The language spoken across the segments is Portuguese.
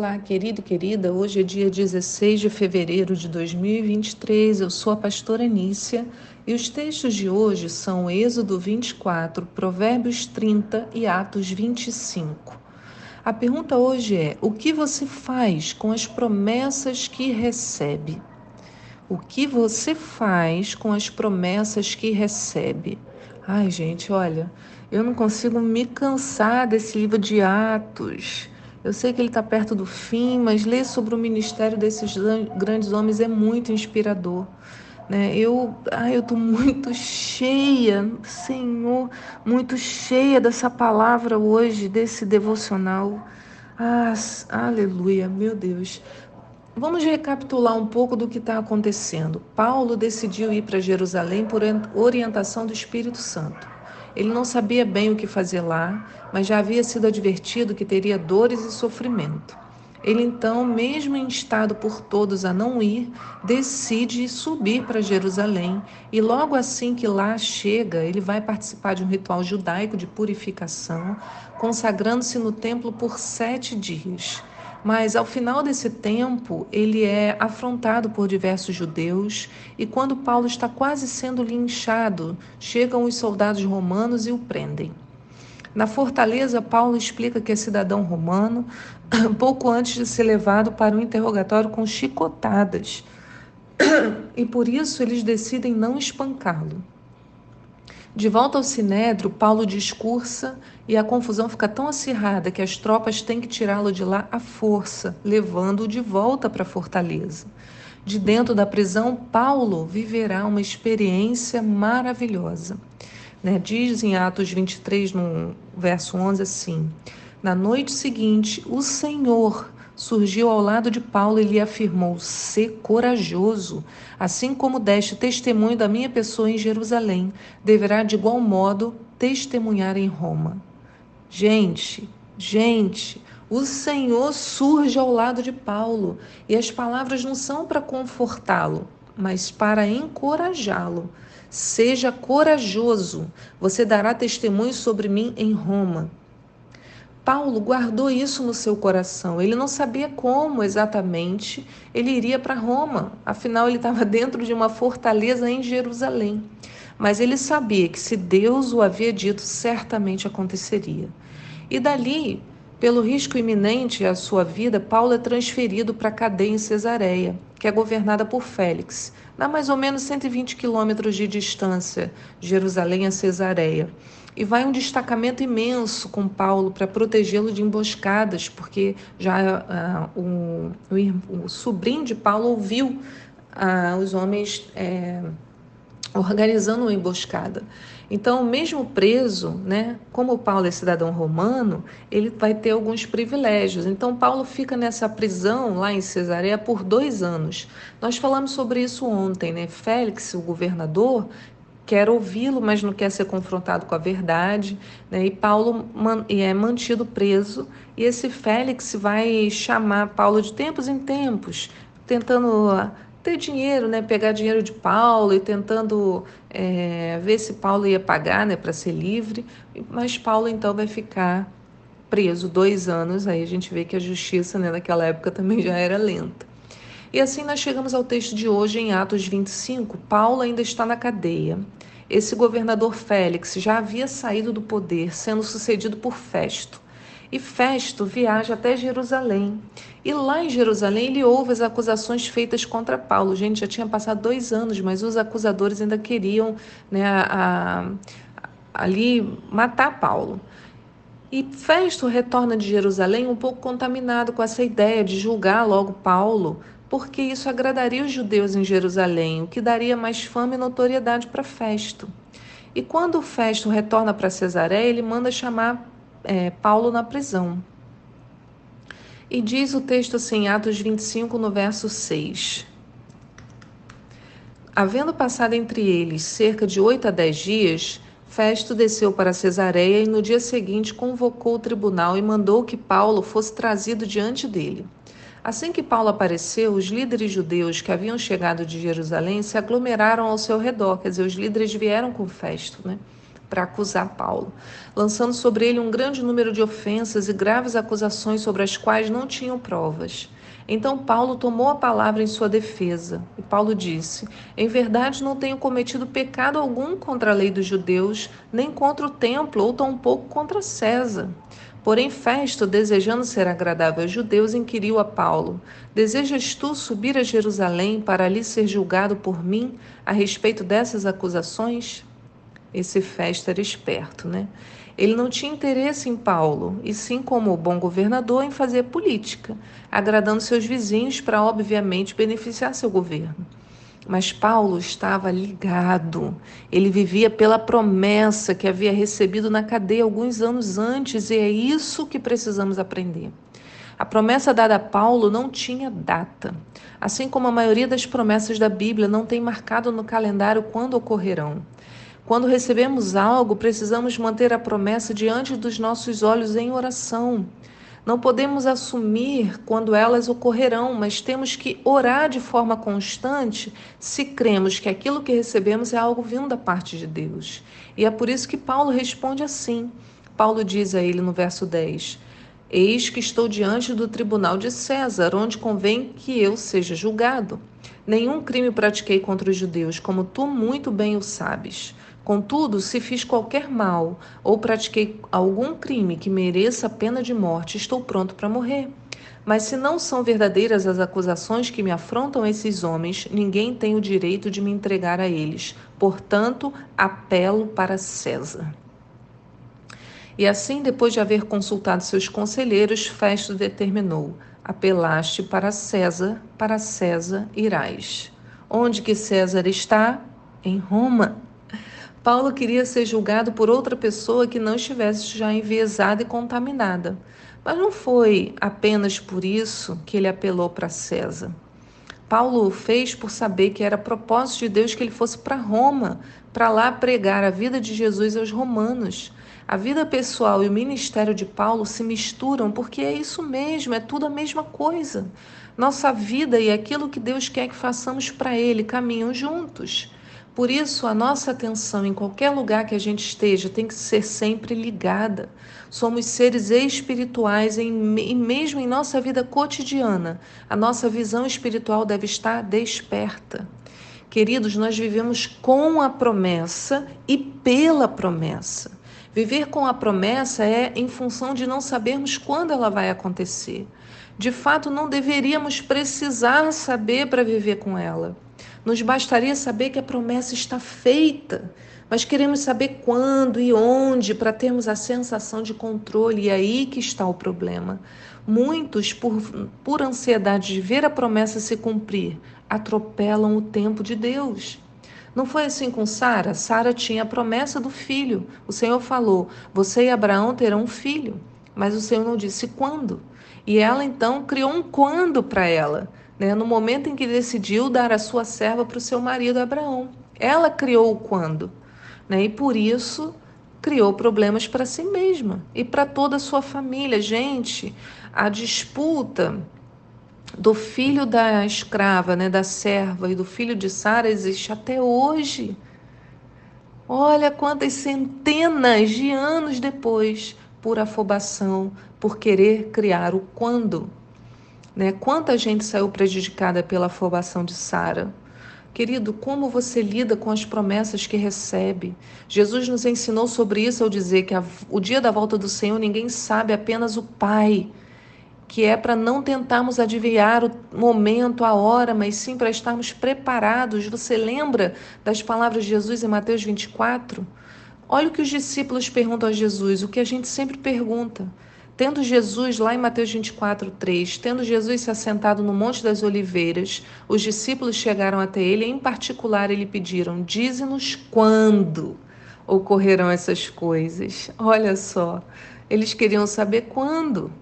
Olá, querido e querida. Hoje é dia 16 de fevereiro de 2023. Eu sou a pastora Nícia e os textos de hoje são Êxodo 24, Provérbios 30 e Atos 25. A pergunta hoje é: o que você faz com as promessas que recebe? O que você faz com as promessas que recebe? Ai, gente, olha, eu não consigo me cansar desse livro de Atos. Eu sei que ele está perto do fim, mas ler sobre o ministério desses grandes homens é muito inspirador. Né? Eu ai, eu estou muito cheia, Senhor, muito cheia dessa palavra hoje, desse devocional. Ah, aleluia, meu Deus. Vamos recapitular um pouco do que está acontecendo. Paulo decidiu ir para Jerusalém por orientação do Espírito Santo. Ele não sabia bem o que fazer lá, mas já havia sido advertido que teria dores e sofrimento. Ele então, mesmo instado por todos a não ir, decide subir para Jerusalém e logo assim que lá chega, ele vai participar de um ritual judaico de purificação, consagrando-se no templo por sete dias. Mas ao final desse tempo, ele é afrontado por diversos judeus e quando Paulo está quase sendo linchado, chegam os soldados romanos e o prendem. Na fortaleza, Paulo explica que é cidadão romano, pouco antes de ser levado para um interrogatório com chicotadas. E por isso eles decidem não espancá-lo. De volta ao Sinédrio, Paulo discursa e a confusão fica tão acirrada que as tropas têm que tirá-lo de lá à força, levando-o de volta para a fortaleza. De dentro da prisão, Paulo viverá uma experiência maravilhosa. Né? Diz em Atos 23, no verso 11, assim: Na noite seguinte, o Senhor surgiu ao lado de Paulo e lhe afirmou: Sê corajoso, assim como deste testemunho da minha pessoa em Jerusalém, deverá de igual modo testemunhar em Roma. Gente, gente, o Senhor surge ao lado de Paulo e as palavras não são para confortá-lo, mas para encorajá-lo. Seja corajoso, você dará testemunho sobre mim em Roma. Paulo guardou isso no seu coração. Ele não sabia como exatamente ele iria para Roma, afinal, ele estava dentro de uma fortaleza em Jerusalém. Mas ele sabia que se Deus o havia dito, certamente aconteceria. E dali, pelo risco iminente à sua vida, Paulo é transferido para a cadeia em Cesareia, que é governada por Félix, a mais ou menos 120 quilômetros de distância, Jerusalém a Cesareia. E vai um destacamento imenso com Paulo para protegê-lo de emboscadas, porque já uh, o, o, o, sobrinho de Paulo ouviu uh, os homens é, organizando uma emboscada. Então, mesmo preso, né, como Paulo é cidadão romano, ele vai ter alguns privilégios. Então, Paulo fica nessa prisão lá em Cesareia por dois anos. Nós falamos sobre isso ontem, né? Félix, o governador, quer ouvi-lo, mas não quer ser confrontado com a verdade. Né? E Paulo é mantido preso, e esse Félix vai chamar Paulo de tempos em tempos, tentando ter dinheiro, né? pegar dinheiro de Paulo e tentando é, ver se Paulo ia pagar né? para ser livre. Mas Paulo então vai ficar preso dois anos. Aí a gente vê que a justiça né, naquela época também já era lenta. E assim nós chegamos ao texto de hoje, em Atos 25. Paulo ainda está na cadeia. Esse governador Félix já havia saído do poder, sendo sucedido por Festo. E Festo viaja até Jerusalém. E lá em Jerusalém ele ouve as acusações feitas contra Paulo. Gente, já tinha passado dois anos, mas os acusadores ainda queriam né, a, a, ali matar Paulo. E Festo retorna de Jerusalém um pouco contaminado com essa ideia de julgar logo Paulo, porque isso agradaria os judeus em Jerusalém, o que daria mais fama e notoriedade para Festo. E quando Festo retorna para Cesareia, ele manda chamar é, Paulo na prisão. E diz o texto assim, Atos 25, no verso 6. Havendo passado entre eles cerca de oito a dez dias, Festo desceu para Cesareia e no dia seguinte convocou o tribunal e mandou que Paulo fosse trazido diante dele. Assim que Paulo apareceu, os líderes judeus que haviam chegado de Jerusalém se aglomeraram ao seu redor, quer dizer, os líderes vieram com Festo, né? para acusar Paulo, lançando sobre ele um grande número de ofensas e graves acusações sobre as quais não tinham provas. Então Paulo tomou a palavra em sua defesa. E Paulo disse: Em verdade não tenho cometido pecado algum contra a lei dos judeus, nem contra o templo, ou tampouco contra César. Porém, Festo, desejando ser agradável aos judeus, inquiriu a Paulo: Desejas tu subir a Jerusalém para ali ser julgado por mim a respeito dessas acusações? Esse Festo era esperto, né? Ele não tinha interesse em Paulo, e sim, como bom governador, em fazer política, agradando seus vizinhos para, obviamente, beneficiar seu governo. Mas Paulo estava ligado. Ele vivia pela promessa que havia recebido na cadeia alguns anos antes, e é isso que precisamos aprender. A promessa dada a Paulo não tinha data, assim como a maioria das promessas da Bíblia não tem marcado no calendário quando ocorrerão. Quando recebemos algo, precisamos manter a promessa diante dos nossos olhos em oração. Não podemos assumir quando elas ocorrerão, mas temos que orar de forma constante se cremos que aquilo que recebemos é algo vindo da parte de Deus. E é por isso que Paulo responde assim. Paulo diz a ele no verso 10: Eis que estou diante do tribunal de César, onde convém que eu seja julgado. Nenhum crime pratiquei contra os judeus, como tu muito bem o sabes. Contudo, se fiz qualquer mal ou pratiquei algum crime que mereça pena de morte, estou pronto para morrer. Mas se não são verdadeiras as acusações que me afrontam esses homens, ninguém tem o direito de me entregar a eles. Portanto, apelo para César. E assim, depois de haver consultado seus conselheiros, Festo determinou: apelaste para César, para César irás. Onde que César está? Em Roma. Paulo queria ser julgado por outra pessoa que não estivesse já enviesada e contaminada. Mas não foi apenas por isso que ele apelou para César. Paulo o fez por saber que era propósito de Deus que ele fosse para Roma, para lá pregar a vida de Jesus aos romanos. A vida pessoal e o ministério de Paulo se misturam porque é isso mesmo, é tudo a mesma coisa. Nossa vida e aquilo que Deus quer que façamos para Ele caminham juntos. Por isso, a nossa atenção em qualquer lugar que a gente esteja tem que ser sempre ligada. Somos seres espirituais e mesmo em nossa vida cotidiana, a nossa visão espiritual deve estar desperta. Queridos, nós vivemos com a promessa e pela promessa. Viver com a promessa é em função de não sabermos quando ela vai acontecer. De fato, não deveríamos precisar saber para viver com ela. Nos bastaria saber que a promessa está feita, mas queremos saber quando e onde para termos a sensação de controle, e é aí que está o problema. Muitos, por, por ansiedade de ver a promessa se cumprir, atropelam o tempo de Deus. Não foi assim com Sara? Sara tinha a promessa do filho. O Senhor falou: Você e Abraão terão um filho. Mas o Senhor não disse quando. E ela então criou um quando para ela né, no momento em que decidiu dar a sua serva para o seu marido Abraão. Ela criou o quando, né, e por isso criou problemas para si mesma e para toda a sua família. Gente, a disputa do filho da escrava, né, da serva e do filho de Sara existe até hoje. Olha quantas centenas de anos depois, por afobação, por querer criar o quando. Né? Quanta gente saiu prejudicada pela afobação de Sara? Querido, como você lida com as promessas que recebe? Jesus nos ensinou sobre isso ao dizer que a, o dia da volta do Senhor ninguém sabe, apenas o Pai. Que é para não tentarmos adivinhar o momento, a hora, mas sim para estarmos preparados. Você lembra das palavras de Jesus em Mateus 24? Olha o que os discípulos perguntam a Jesus, o que a gente sempre pergunta. Tendo Jesus, lá em Mateus 24, 3, tendo Jesus se assentado no Monte das Oliveiras, os discípulos chegaram até ele em particular, lhe pediram: Dize-nos quando ocorrerão essas coisas. Olha só, eles queriam saber quando.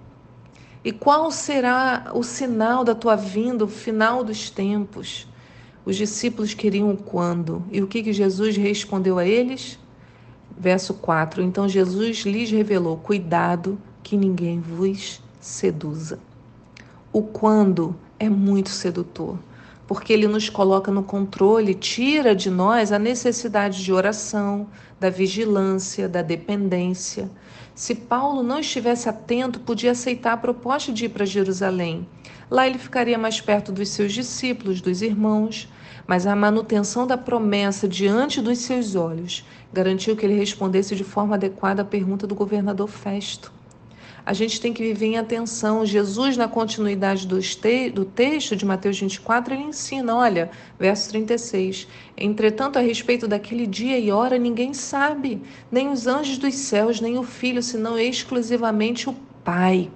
E qual será o sinal da tua vinda, o final dos tempos? Os discípulos queriam quando. E o que, que Jesus respondeu a eles? Verso 4: Então Jesus lhes revelou: Cuidado que ninguém vos seduza. O quando é muito sedutor. porque ele nos coloca no controle, tira de nós a necessidade de oração, da vigilância, da dependência. Se Paulo não estivesse atento, podia aceitar a proposta de ir para Jerusalém. Lá ele ficaria mais perto dos seus discípulos, dos irmãos, mas a manutenção da promessa diante dos seus olhos garantiu que ele respondesse de forma adequada à pergunta do governador Festo. A gente tem que viver em atenção. Jesus, na continuidade do texto de Mateus 24, ele ensina: olha, verso 36. Entretanto, a respeito daquele dia e hora, ninguém sabe, nem os anjos dos céus, nem o filho, senão exclusivamente o Pai.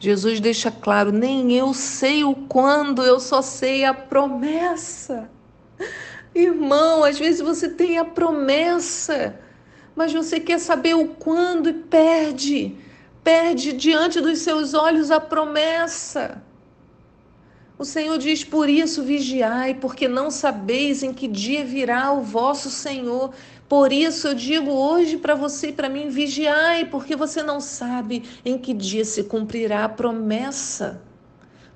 Jesus deixa claro: nem eu sei o quando, eu só sei a promessa. Irmão, às vezes você tem a promessa, mas você quer saber o quando e perde. Perde diante dos seus olhos a promessa. O Senhor diz: Por isso vigiai, porque não sabeis em que dia virá o vosso Senhor. Por isso eu digo hoje para você e para mim: vigiai, porque você não sabe em que dia se cumprirá a promessa.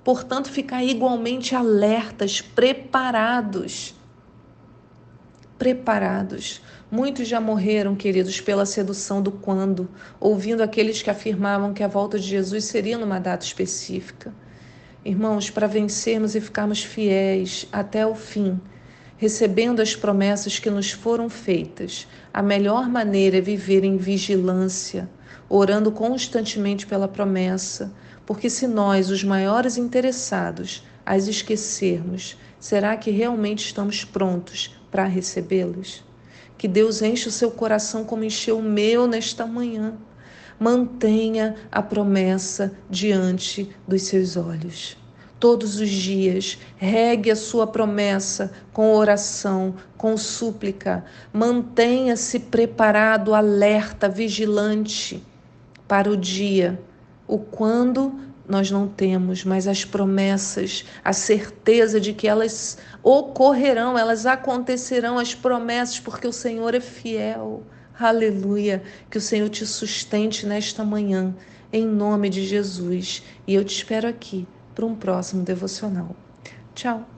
Portanto, ficai igualmente alertas, preparados. Preparados. Muitos já morreram, queridos, pela sedução do quando, ouvindo aqueles que afirmavam que a volta de Jesus seria numa data específica. Irmãos, para vencermos e ficarmos fiéis até o fim, recebendo as promessas que nos foram feitas. A melhor maneira é viver em vigilância, orando constantemente pela promessa, porque se nós, os maiores interessados, as esquecermos, será que realmente estamos prontos para recebê-los? Que Deus enche o seu coração como encheu o meu nesta manhã. Mantenha a promessa diante dos seus olhos todos os dias. Regue a sua promessa com oração, com súplica. Mantenha-se preparado, alerta, vigilante para o dia, o quando nós não temos, mas as promessas, a certeza de que elas ocorrerão, elas acontecerão, as promessas, porque o Senhor é fiel. Aleluia. Que o Senhor te sustente nesta manhã, em nome de Jesus. E eu te espero aqui para um próximo devocional. Tchau!